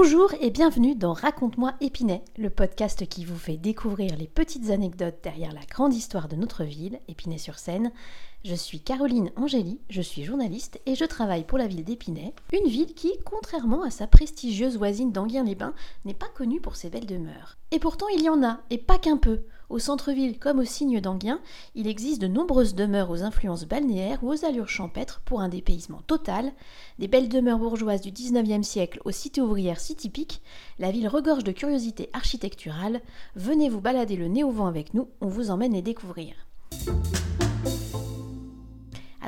Bonjour et bienvenue dans Raconte-moi Épinay, le podcast qui vous fait découvrir les petites anecdotes derrière la grande histoire de notre ville, Épinay-sur-Seine. Je suis Caroline Angéli, je suis journaliste et je travaille pour la ville d'Épinay, une ville qui, contrairement à sa prestigieuse voisine d'Anguien-les-Bains, n'est pas connue pour ses belles demeures. Et pourtant il y en a, et pas qu'un peu. Au centre-ville comme au signe d'Anguien, il existe de nombreuses demeures aux influences balnéaires ou aux allures champêtres pour un dépaysement total. Des belles demeures bourgeoises du 19e siècle aux cités ouvrières si typiques, la ville regorge de curiosités architecturales. Venez vous balader le nez au vent avec nous, on vous emmène les découvrir.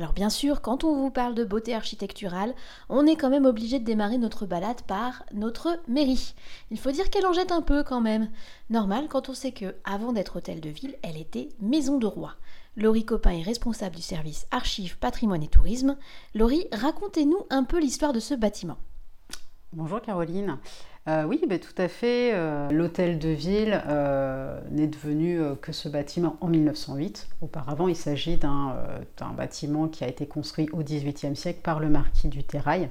Alors bien sûr, quand on vous parle de beauté architecturale, on est quand même obligé de démarrer notre balade par notre mairie. Il faut dire qu'elle en jette un peu quand même. Normal quand on sait que, avant d'être hôtel de ville, elle était maison de roi. Laurie Copin est responsable du service archives, patrimoine et tourisme. Laurie, racontez-nous un peu l'histoire de ce bâtiment. Bonjour Caroline. Euh, oui, ben, tout à fait. Euh, l'hôtel de ville euh, n'est devenu que ce bâtiment en 1908. Auparavant, il s'agit d'un bâtiment qui a été construit au XVIIIe siècle par le marquis du Terrail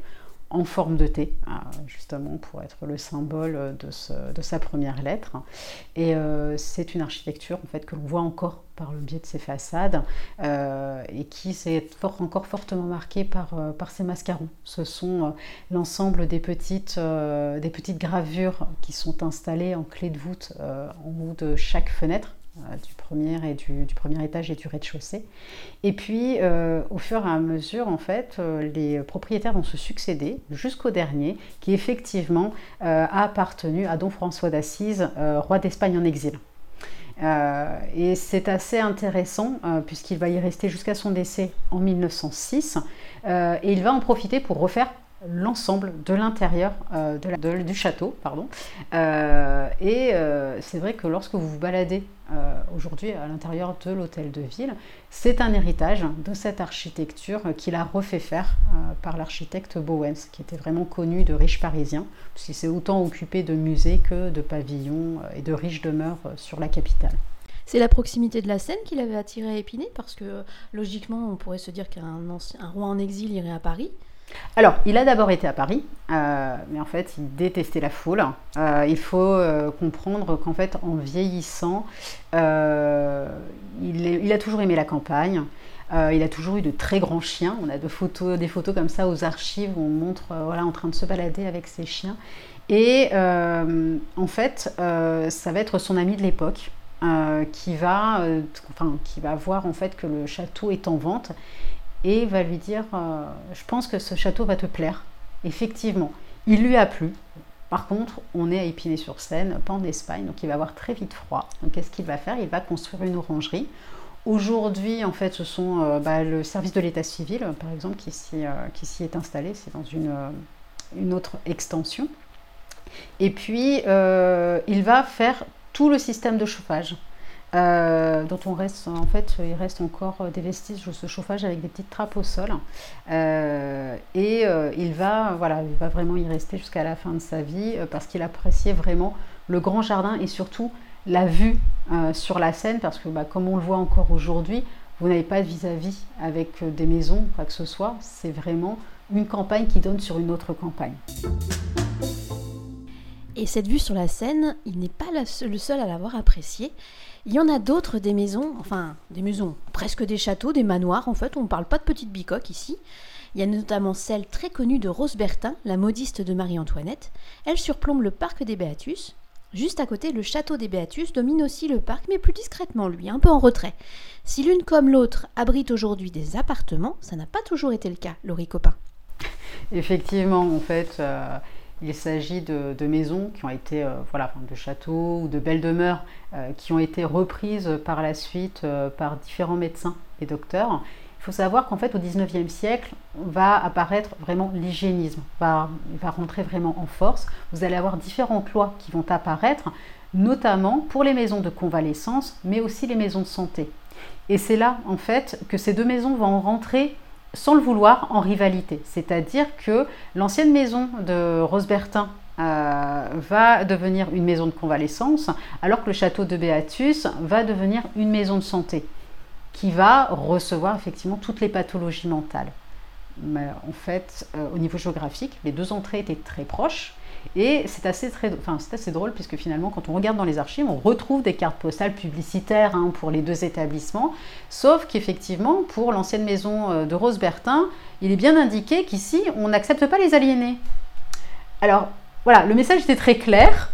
en forme de T, hein, justement pour être le symbole de, sa première lettre. Et euh, c'est une architecture en fait que l'on voit encore par le biais de ses façades euh, et qui s'est encore fortement marquée par, euh, par ses mascarons. Ce sont l'ensemble des, petites des petites gravures qui sont installées en clé de voûte en haut de chaque fenêtre du premier et du, premier étage et du rez-de-chaussée. Et puis, euh, au fur et à mesure, en fait, euh, les propriétaires vont se succéder jusqu'au dernier, qui effectivement a appartenu à Don François d'Assise, roi d'Espagne en exil. et c'est assez intéressant puisqu'il va y rester jusqu'à son décès en 1906 et il va en profiter pour refaire l'ensemble de l'intérieur euh, du château. Pardon. Euh, et euh, c'est vrai que lorsque vous vous baladez aujourd'hui à l'intérieur de l'hôtel de ville, c'est un héritage de cette architecture qu'il a refait faire par l'architecte Bowens, qui était vraiment connu de riches parisiens, puisqu'il s'est autant occupé de musées que de pavillons et de riches demeures sur la capitale. C'est la proximité de la Seine qui l'avait attiré à Épinay, parce que logiquement, on pourrait se dire qu'un roi en exil irait à Paris. Alors, il a d'abord été à Paris, euh, mais en fait, il détestait la foule. Euh, il faut euh, comprendre qu'en fait, en vieillissant, il, a toujours aimé la campagne. il a toujours eu de très grands chiens. On a des photos comme ça aux archives où on montre voilà, en train de se balader avec ses chiens. Et en fait, ça va être son ami de l'époque qui, va, qui va voir en fait que le château est en vente et va lui dire euh, Je pense que ce château va te plaire. Effectivement, il lui a plu. Par contre, on est à Épinay-sur-Seine, pas en Espagne, donc il va avoir très vite froid. Donc qu'est-ce qu'il va faire? Il va construire une orangerie. Aujourd'hui, en fait, ce sont euh, bah, le service de l'état civil, par exemple, qui s'y, euh, est installé. C'est dans une, une, autre extension. Et puis, il va faire tout le système de chauffage. Euh, dont on reste, en fait, il reste encore des vestiges de ce chauffage avec des petites trappes au sol. Euh, et euh, il, va, voilà, il va vraiment y rester jusqu'à la fin de sa vie parce qu'il appréciait vraiment le grand jardin et surtout la vue sur la Seine parce que, bah, comme on le voit encore aujourd'hui, vous n'avez pas de vis-à-vis avec des maisons, quoi que ce soit. C'est vraiment une campagne qui donne sur une autre campagne. Et cette vue sur la Seine, il n'est pas le seul à l'avoir appréciée. Il y en a d'autres des maisons, enfin des maisons, presque des châteaux, des manoirs en fait, on ne parle pas de petites bicoques ici. Il y a notamment celle très connue de Rose Bertin, la modiste de Marie-Antoinette. Elle surplombe le parc des Béatus. Juste à côté, le château des Béatus domine aussi le parc, mais plus discrètement, lui, un peu en retrait. Si l'une comme l'autre abrite aujourd'hui des appartements, ça n'a pas toujours été le cas, Laurie Copin. Effectivement, en fait, euh, il s'agit de, maisons qui ont été, euh, voilà, de châteaux ou de belles demeures euh, qui ont été reprises par la suite euh, par différents médecins et docteurs. Il faut savoir qu'en fait, au 19e siècle, va apparaître vraiment l'hygiénisme, va, va rentrer vraiment en force. Vous allez avoir différentes lois qui vont apparaître, notamment pour les maisons de convalescence, mais aussi les maisons de santé. Et c'est là, en fait, que ces deux maisons vont rentrer sans le vouloir, en rivalité. C'est-à-dire que l'ancienne maison de Rosebertin euh, va devenir une maison de convalescence, alors que le château de Béatus va devenir une maison de santé, qui va recevoir effectivement toutes les pathologies mentales. Mais en fait, euh, au niveau géographique, les deux entrées étaient très proches, Et c'est assez, drôle puisque finalement, quand on regarde dans les archives, on retrouve des cartes postales publicitaires hein, pour les deux établissements. Sauf qu'effectivement, pour l'ancienne maison euh, de Rose Bertin, il est bien indiqué qu'ici, on n'accepte pas les aliénés. Alors, voilà, le message était très clair.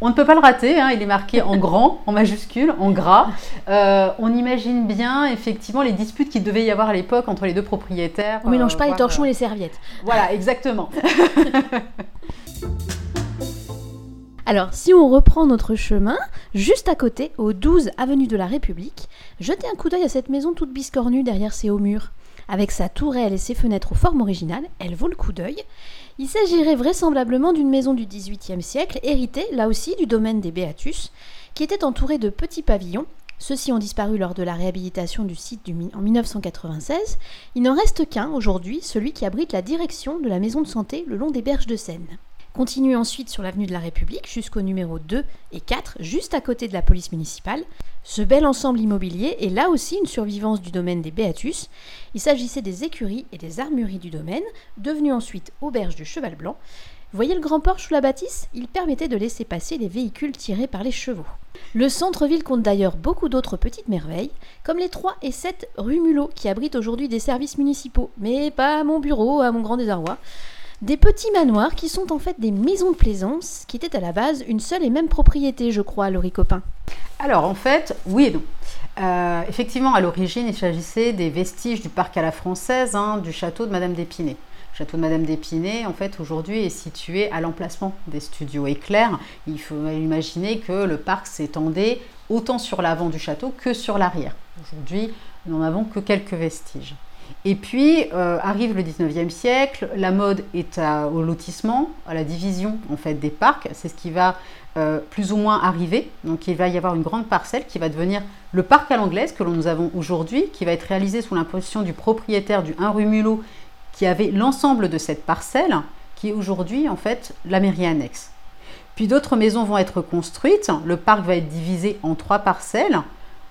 On ne peut pas le rater, hein, il est marqué en grand, en majuscule, en gras. Euh, on imagine bien effectivement les disputes qu'il devait y avoir à l'époque entre les deux propriétaires. On ne mélange pas les torchons et les serviettes. Voilà, exactement. Alors, si on reprend notre chemin, juste à côté, au 12 avenue de la République, jetez un coup d'œil à cette maison toute biscornue derrière ses hauts murs. Avec sa tourelle et ses fenêtres aux formes originales, elle vaut le coup d'œil. Il s'agirait vraisemblablement d'une maison du XVIIIe siècle, héritée là aussi du domaine des Béatus, qui était entourée de petits pavillons. Ceux-ci ont disparu lors de la réhabilitation du site en 1996. Il n'en reste qu'un aujourd'hui, celui qui abrite la direction de la maison de santé le long des berges de Seine. Continue ensuite sur l'avenue de la République jusqu'au numéro 2 et 4, juste à côté de la police municipale. Ce bel ensemble immobilier est là aussi une survivance du domaine des Béatus. Il s'agissait des écuries et des armureries du domaine, devenues ensuite auberges du Cheval Blanc. Voyez le grand porche sous la bâtisse? Il permettait de laisser passer les véhicules tirés par les chevaux. Le centre-ville compte d'ailleurs beaucoup d'autres petites merveilles, comme les 3 et 7 rue Mulot qui abritent aujourd'hui des services municipaux, mais pas mon bureau, à mon grand désarroi. Des petits manoirs qui sont en fait des maisons de plaisance, qui étaient à la base une seule et même propriété, je crois, Laurie Copain. Alors en fait, oui et non. Euh, effectivement, à l'origine, il s'agissait des vestiges du parc à la française, hein, du château de Madame d'Épinay. Le château de Madame d'Épinay, en fait, aujourd'hui est situé à l'emplacement des studios éclairs. Il faut imaginer que le parc s'étendait autant sur l'avant du château que sur l'arrière. Aujourd'hui, nous n'en avons que quelques vestiges. Et puis euh, arrive le 19e siècle, la mode est au lotissement, à la division en fait des parcs. C'est ce qui va euh, plus ou moins arriver. Donc il va y avoir une grande parcelle qui va devenir le parc à l'anglaise que nous avons aujourd'hui, qui va être réalisé sous l'imposition du propriétaire du 1 rue Mulot, qui avait l'ensemble de cette parcelle, qui est aujourd'hui en fait la mairie annexe. Puis d'autres maisons vont être construites. Le parc va être divisé en trois parcelles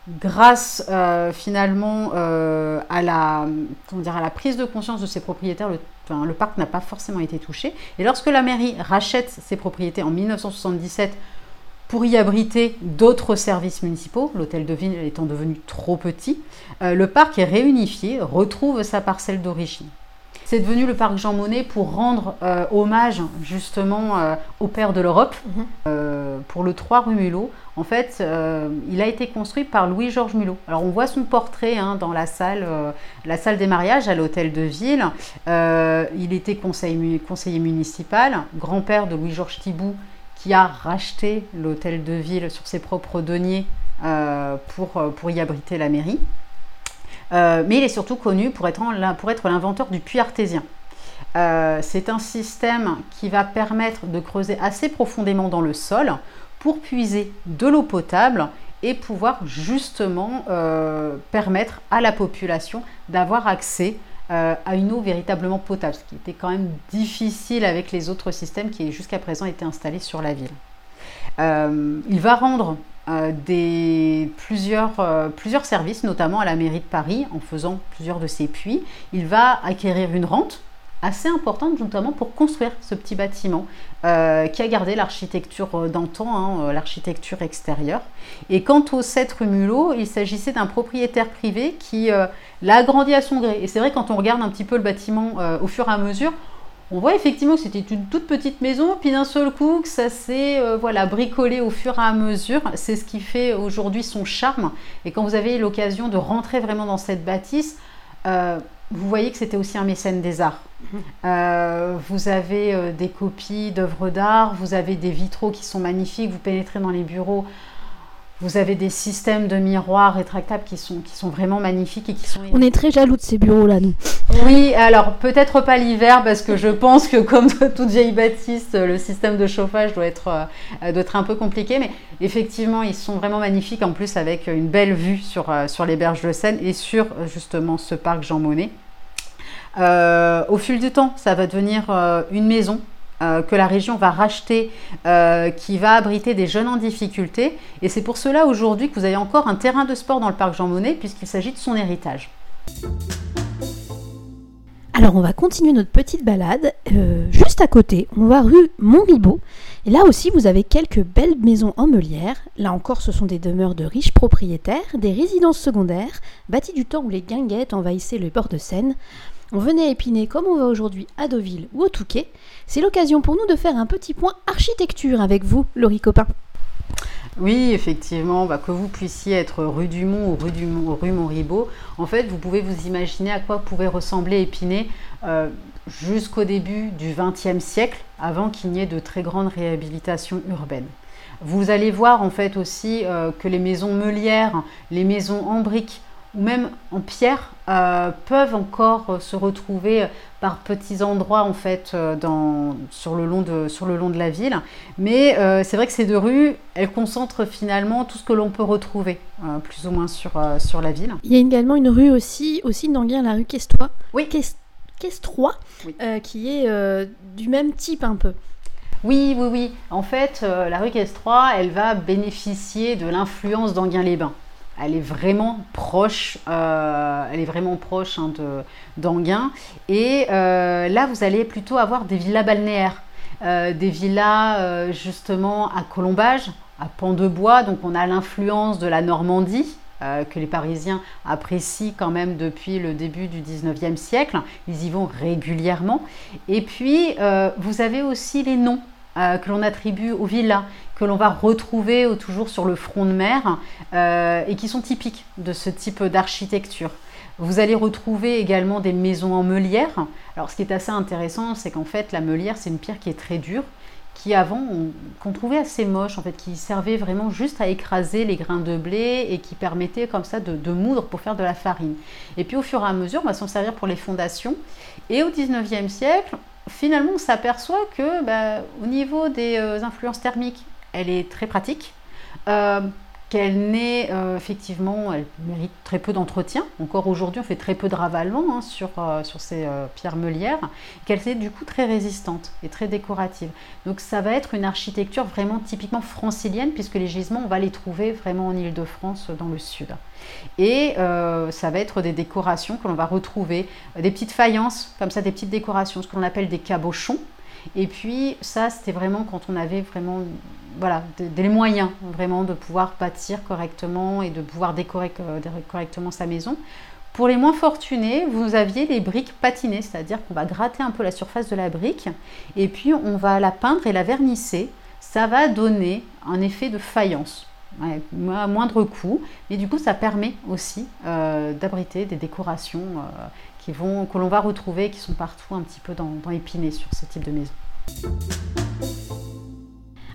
grâce euh, finalement euh, à, la, prise de conscience de ses propriétaires, le, parc n'a pas forcément été touché. Et lorsque la mairie rachète ses propriétés en 1977 pour y abriter d'autres services municipaux, l'hôtel de ville étant devenu trop petit, euh, le parc est réunifié, retrouve sa parcelle d'origine. C'est devenu le parc Jean Monnet pour rendre hommage justement au père de l'Europe, mhm. pour le 3 rue Mulot, en fait, euh, il a été construit par Louis-Georges Mulot. Alors on voit son portrait hein, dans la salle, euh, la salle des mariages à l'hôtel de ville. Euh, il était conseiller, conseiller municipal, grand-père de Louis-Georges Thibout, qui a racheté l'hôtel de ville sur ses propres deniers pour, pour y abriter la mairie. Mais il est surtout connu pour être, pour être l'inventeur du puits artésien. c'est un système qui va permettre de creuser assez profondément dans le sol pour puiser de l'eau potable et pouvoir justement euh, permettre à la population d'avoir accès euh, à une eau véritablement potable, ce qui était quand même difficile avec les autres systèmes qui jusqu'à présent étaient installés sur la ville. Euh, il va rendre des, plusieurs, plusieurs services, notamment à la mairie de Paris, en faisant plusieurs de ses puits. Il va acquérir une rente assez importante, notamment pour construire ce petit bâtiment euh, qui a gardé l'architecture euh, d'antan, hein, euh, l'architecture extérieure. Et quant au 7 rue Mulot, il s'agissait d'un propriétaire privé qui l'a agrandi à son gré. Et c'est vrai, quand on regarde un petit peu le bâtiment au fur et à mesure, on voit effectivement que c'était une toute petite maison, puis d'un seul coup que ça s'est voilà, bricolé au fur et à mesure. C'est ce qui fait aujourd'hui son charme. Et quand vous avez l'occasion de rentrer vraiment dans cette bâtisse, vous voyez que c'était aussi un mécène des arts. Euh, vous avez euh, des copies d'œuvres d'art, vous avez des vitraux qui sont magnifiques, vous pénétrez dans les bureaux, vous avez des systèmes de miroirs rétractables qui sont, qui sont vraiment magnifiques et qui sont... On est très jaloux de ces bureaux-là, nous. Oui, alors peut-être pas l'hiver parce que je pense que comme toute vieille bâtisse, le système de chauffage doit être, euh, doit être un peu compliqué, mais effectivement, ils sont vraiment magnifiques en plus avec une belle vue sur, sur les berges de Seine et sur justement ce parc Jean Monnet. Euh, au fil du temps, ça va devenir euh, une maison euh, que la région va racheter, qui va abriter des jeunes en difficulté. Et c'est pour cela aujourd'hui que vous avez encore un terrain de sport dans le parc Jean Monnet, puisqu'il s'agit de son héritage. Alors on va continuer notre petite balade. Euh, juste à côté, on va rue Montribot. Et là aussi, vous avez quelques belles maisons en meulière. Là encore, ce sont des demeures de riches propriétaires, des résidences secondaires, bâties du temps où les guinguettes envahissaient le bord de Seine. On venait à Épinay comme on va aujourd'hui à Deauville ou au Touquet. C'est l'occasion pour nous de faire un petit point architecture avec vous, Laurie Copin. Oui, effectivement, bah, que vous puissiez être rue Dumont ou rue, Dumont, en fait, vous pouvez vous imaginer à quoi pouvait ressembler Épinay euh, jusqu'au début du XXe siècle, avant qu'il n'y ait de très grandes réhabilitations urbaines. Vous allez voir en fait aussi euh, que les maisons meulières, les maisons en briques, ou même en pierre euh, peuvent encore euh, se retrouver par petits endroits en fait euh, sur, le long de, sur le long de la ville. Mais c'est vrai que ces deux rues, elles concentrent finalement tout ce que l'on peut retrouver plus ou moins sur, sur la ville. Il y a également une rue aussi, aussi dans la rue Questois. Oui. Questrois, qui est du même type un peu. Oui, oui, oui. En fait, la rue Questrois, elle va bénéficier de l'influence d'Anguin-les-Bains elle est vraiment proche, euh, elle est vraiment proche hein, d'Anguin. Et euh, là, vous allez plutôt avoir des villas balnéaires, euh, des villas justement à Colombage, à Pont de Bois. Donc, on a l'influence de la Normandie. que les Parisiens apprécient quand même depuis le début du 19e siècle. Ils y vont régulièrement. Et puis, vous avez aussi les noms que l'on attribue aux villas que l'on va retrouver toujours sur le front de mer euh, et qui sont typiques de ce type d'architecture. Vous allez retrouver également des maisons en meulière. Alors ce qui est assez intéressant, c'est qu'en fait la meulière, c'est une pierre qui est très dure, qui avant qu'on trouvait assez moche, en fait, qui servait vraiment juste à écraser les grains de blé et qui permettait comme ça de, moudre pour faire de la farine. Et puis au fur et à mesure, on va s'en servir pour les fondations. Et au 19e siècle, finalement, on s'aperçoit que bah, au niveau des euh, influences thermiques elle est très pratique. Euh, qu'elle n'est euh, effectivement, elle mérite très peu d'entretien. Encore aujourd'hui, on fait très peu de ravalement hein, sur, euh, sur ces pierres meulières. Qu'elle est du coup très résistante et très décorative. Donc ça va être une architecture vraiment typiquement francilienne, puisque les gisements, on va les trouver vraiment en Ile-de-France, dans le sud. Et ça va être des décorations que l'on va retrouver, des petites faïences, comme ça, des petites décorations, ce qu'on appelle des cabochons. Et puis ça, c'était vraiment quand on avait vraiment voilà, des moyens vraiment de pouvoir bâtir correctement et de pouvoir décorer correctement sa maison. Pour les moins fortunés, vous aviez les briques patinées, c'est-à-dire qu'on va gratter un peu la surface de la brique et puis on va la peindre et la vernisser. Ça va donner un effet de faïence, à moindre coût, et du coup ça permet aussi euh, d'abriter des décorations euh, qui que l'on va retrouver, qui sont partout un petit peu dans, dans sur ce type de maison.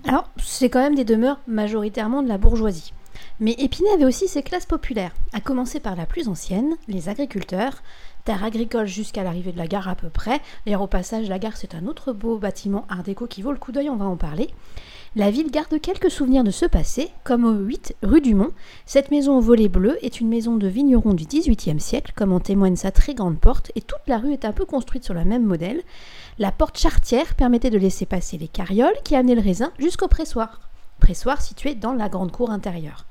Alors, c'est quand même des demeures majoritairement de la bourgeoisie. Mais Épinay avait aussi ses classes populaires, à commencer par la plus ancienne, les agriculteurs, terre agricole jusqu'à l'arrivée de la gare à peu près. D'ailleurs, au passage, la gare, c'est un autre beau bâtiment art déco qui vaut le coup d'œil, on va en parler. La ville garde quelques souvenirs de ce passé, comme au 8 rue du Mont. Cette maison au volet bleu est une maison de vigneron du XVIIIe siècle, comme en témoigne sa très grande porte, et toute la rue est un peu construite sur le même modèle. La porte chartière permettait de laisser passer les carrioles qui amenaient le raisin jusqu'au pressoir, pressoir situé dans la grande cour intérieure.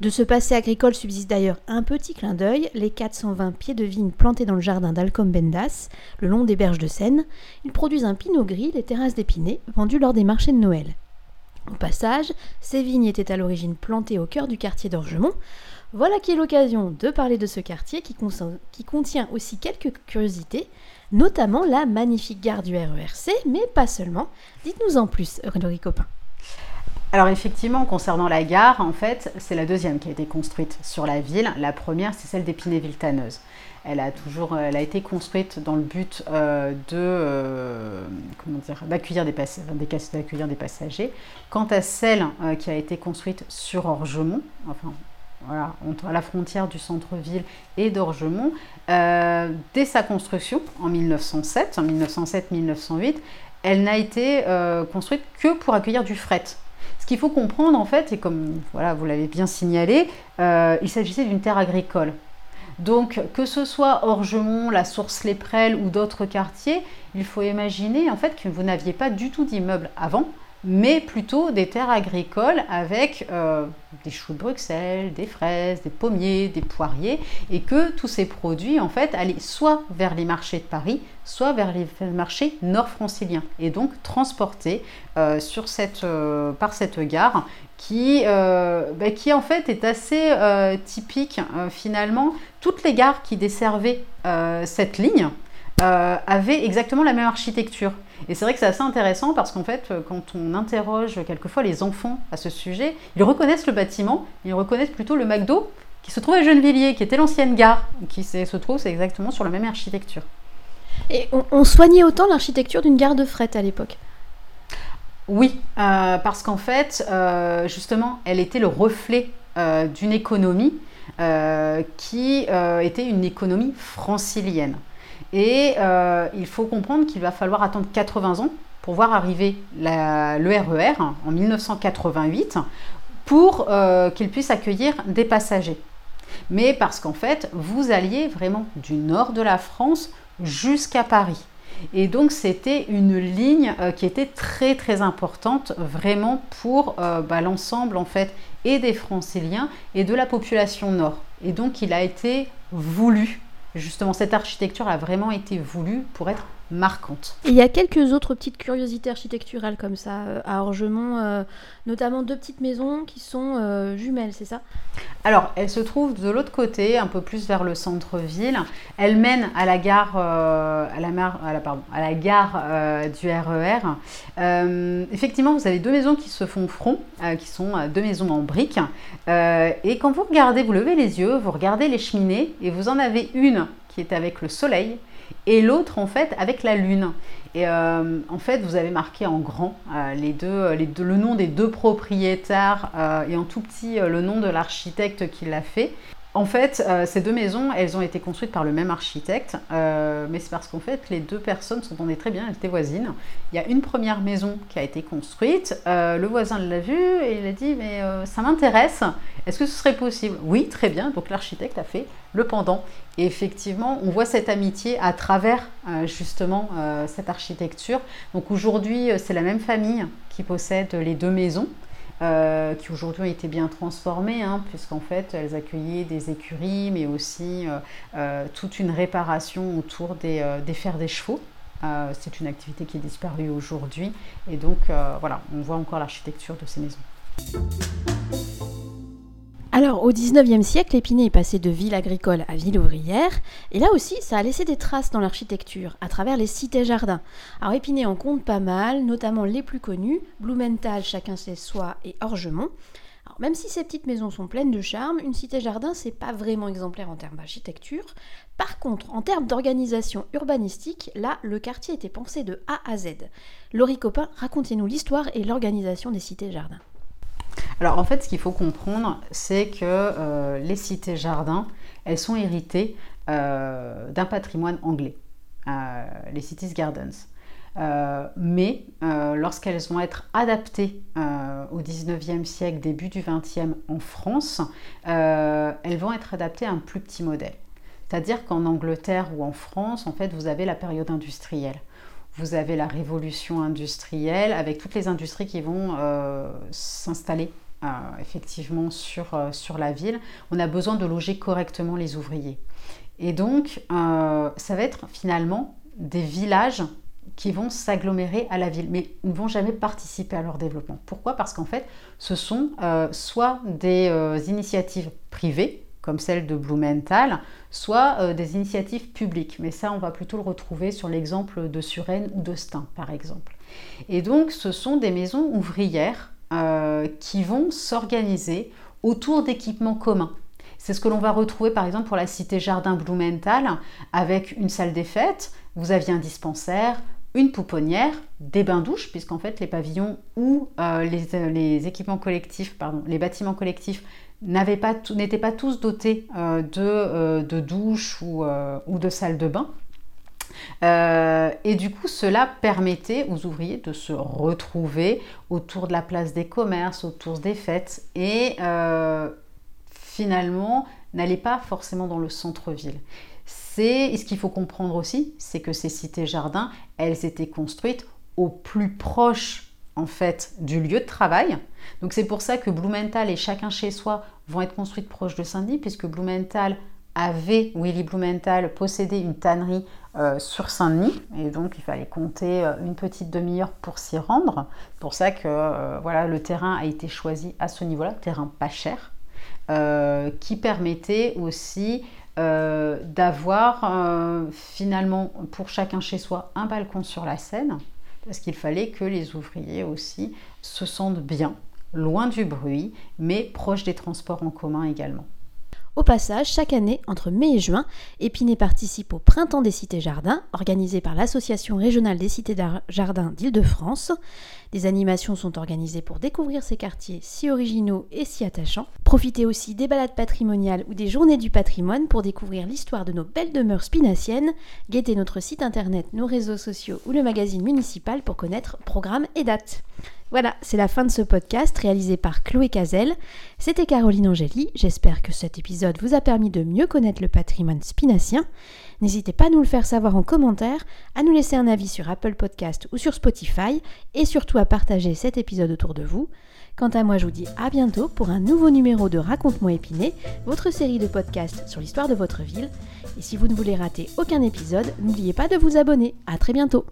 De ce passé agricole subsiste d'ailleurs un petit clin d'œil, les 420 pieds de vigne plantés dans le jardin d'Alcombendas, le long des berges de Seine. Ils produisent un pinot gris, les terrasses d'épinay, vendues lors des marchés de Noël. Au passage, ces vignes étaient à l'origine plantées au cœur du quartier d'Orgemont. Voilà qui est l'occasion de parler de ce quartier qui, contient aussi quelques curiosités, notamment la magnifique gare du RERC, mais pas seulement. Dites-nous en plus, Laurie Copin. Alors effectivement, concernant la gare, en fait, c'est la deuxième qui a été construite sur la ville. La première, c'est celle d'Épinay-Villetaneuse. Elle a toujours, elle a été construite dans le but euh, de, euh, d'accueillir des, passagers. Quant à celle euh, qui a été construite sur Orgemont, enfin voilà, à la frontière du centre-ville et d'Orgemont, euh, dès sa construction en 1907, en 1907-1908, elle n'a été euh, construite que pour accueillir du fret. Qu'il faut comprendre en fait, et comme voilà, vous l'avez bien signalé, euh, il s'agissait d'une terre agricole. Donc que ce soit Orgemont, la Source Léprelle ou d'autres quartiers, il faut imaginer en fait que vous n'aviez pas du tout d'immeubles avant, mais plutôt des terres agricoles avec euh, des choux de Bruxelles, des fraises, des pommiers, des poiriers, et que tous ces produits, en fait, allaient soit vers les marchés de Paris, soit vers les marchés nord-franciliens, et donc transportés euh, euh, par cette gare qui, bah, qui, en fait, est assez typique, finalement. Toutes les gares qui desservaient cette ligne, euh, avaient exactement la même architecture. Et c'est vrai que c'est assez intéressant parce qu'en fait, euh, quand on interroge quelquefois les enfants à ce sujet, ils reconnaissent le bâtiment, ils reconnaissent plutôt le McDo qui se trouve à Gennevilliers, qui était l'ancienne gare, qui se trouve c'est exactement sur la même architecture. Et on, soignait autant l'architecture d'une gare de fret à l'époque? Oui, euh, parce qu'en fait, justement, elle était le reflet d'une économie qui était une économie francilienne. Et euh, il faut comprendre qu'il va falloir attendre 80 ans pour voir arriver le RER e en 1988 pour euh, qu'il puisse accueillir des passagers. Mais parce qu'en fait, vous alliez vraiment du nord de la France jusqu'à Paris. Et donc c'était une ligne euh, qui était très très importante vraiment pour bah, l'ensemble en fait et des franciliens et de la population nord. Et donc il a été voulu Justement, cette architecture a vraiment été voulue pour être marquante. il y a quelques autres petites curiosités architecturales comme ça euh, à Orgemont, euh, notamment deux petites maisons qui sont euh, jumelles, c'est ça? Alors, elles se trouvent de l'autre côté, un peu plus vers le centre-ville. Elles mènent à la gare, à, la à, la, pardon, à la gare du RER. E effectivement, vous avez deux maisons qui se font front, qui sont deux maisons en briques. et quand vous regardez, vous levez les yeux, vous regardez les cheminées, et vous en avez une qui est avec le soleil et l'autre en fait avec la lune. Et euh, en fait, vous avez marqué en grand euh, deux, le nom des deux propriétaires euh, et en tout petit le nom de l'architecte qui l'a fait. En fait, euh, ces deux maisons, elles ont été construites par le même architecte, euh, mais c'est parce qu'en fait, les deux personnes s'entendaient très bien, elles étaient voisines. Il y a une première maison qui a été construite, euh, le voisin l'a vue et il a dit Mais ça m'intéresse, est-ce que ce serait possible? Oui, très bien. Donc l'architecte a fait le pendant. Et effectivement, on voit cette amitié à travers justement cette architecture. Donc aujourd'hui, c'est la même famille qui possède les deux maisons. Euh, qui aujourd'hui ont été bien transformées, hein, puisqu'en fait elles accueillaient des écuries, mais aussi euh, euh, toute une réparation autour des, des fers des chevaux. c'est une activité qui est disparue aujourd'hui, et donc voilà, on voit encore l'architecture de ces maisons. Alors, au 19e siècle, Épinay est passé de ville agricole à ville ouvrière, et là aussi, ça a laissé des traces dans l'architecture, à travers les cités-jardins. Alors, Épinay en compte pas mal, notamment les plus connus, Blumenthal, chacun sait soi, et Orgemont. Alors, même si ces petites maisons sont pleines de charme, une cité-jardin, c'est pas vraiment exemplaire en termes d'architecture. Par contre, en termes d'organisation urbanistique, là, le quartier était pensé de A à Z. Laurie Copin, racontez-nous l'histoire et l'organisation des cités-jardins. Alors en fait, ce qu'il faut comprendre, c'est que euh, les cités-jardins, elles sont héritées euh, d'un patrimoine anglais, euh, les Cities Gardens. mais lorsqu'elles vont être adaptées au 19e siècle, début du 20e en France, elles vont être adaptées à un plus petit modèle. C'est-à-dire qu'en Angleterre ou en France, en fait, vous avez la période industrielle vous avez la révolution industrielle avec toutes les industries qui vont s'installer euh, effectivement sur, euh, sur la ville, on a besoin de loger correctement les ouvriers. Et donc, euh, ça va être finalement des villages qui vont s'agglomérer à la ville, mais ne vont jamais participer à leur développement. Pourquoi? Parce qu'en fait, ce sont soit des initiatives privées, comme celle de Blumenthal, soit des initiatives publiques. Mais ça, on va plutôt le retrouver sur l'exemple de Suresnes ou de Stein, par exemple. Et donc, ce sont des maisons ouvrières euh, qui vont s'organiser autour d'équipements communs. C'est ce que l'on va retrouver par exemple pour la cité Jardin Blumenthal avec une salle des fêtes. Vous aviez un dispensaire, une pouponnière, des bains-douches, puisqu'en fait les pavillons ou euh, les, équipements collectifs, pardon, les bâtiments collectifs n'étaient pas, pas, tous dotés euh, de, de douches ou, ou de salles de bain. Euh, et du coup, cela permettait aux ouvriers de se retrouver autour de la place des commerces, autour des fêtes, et euh, finalement n'aller pas forcément dans le centre-ville. C'est ce qu'il faut comprendre aussi, c'est que ces cités-jardins, elles étaient construites au plus proche en fait du lieu de travail. Donc c'est pour ça que Blumenthal et chacun chez soi vont être construites proches de Saint-Denis, puisque Blumenthal avait, Willy Blumenthal, possédé une tannerie euh, sur Saint-Denis, et donc il fallait compter euh, une petite demi-heure pour s'y rendre. C'est pour ça que euh, voilà, le terrain a été choisi à ce niveau-là, terrain pas cher, qui permettait aussi d'avoir finalement pour chacun chez soi un balcon sur la Seine, parce qu'il fallait que les ouvriers aussi se sentent bien, loin du bruit, mais proche des transports en commun également. Au passage, chaque année, entre mai et juin, Épinay participe au Printemps des cités-jardins, organisé par l'Association régionale des cités-jardins d'Île-de-France. Des animations sont organisées pour découvrir ces quartiers si originaux et si attachants. Profitez aussi des balades patrimoniales ou des journées du patrimoine pour découvrir l'histoire de nos belles demeures spinaciennes. Guettez notre site internet, nos réseaux sociaux ou le magazine municipal pour connaître programmes et dates. Voilà, c'est la fin de ce podcast réalisé par Chloé Cazel. C'était Caroline Angéli. J'espère que cet épisode vous a permis de mieux connaître le patrimoine spinacien. N'hésitez pas à nous le faire savoir en commentaire, à nous laisser un avis sur Apple Podcast ou sur Spotify et surtout à partager cet épisode autour de vous. Quant à moi, je vous dis à bientôt pour un nouveau numéro de Raconte-moi Épinay, votre série de podcasts sur l'histoire de votre ville. Et si vous ne voulez rater aucun épisode, n'oubliez pas de vous abonner. À très bientôt.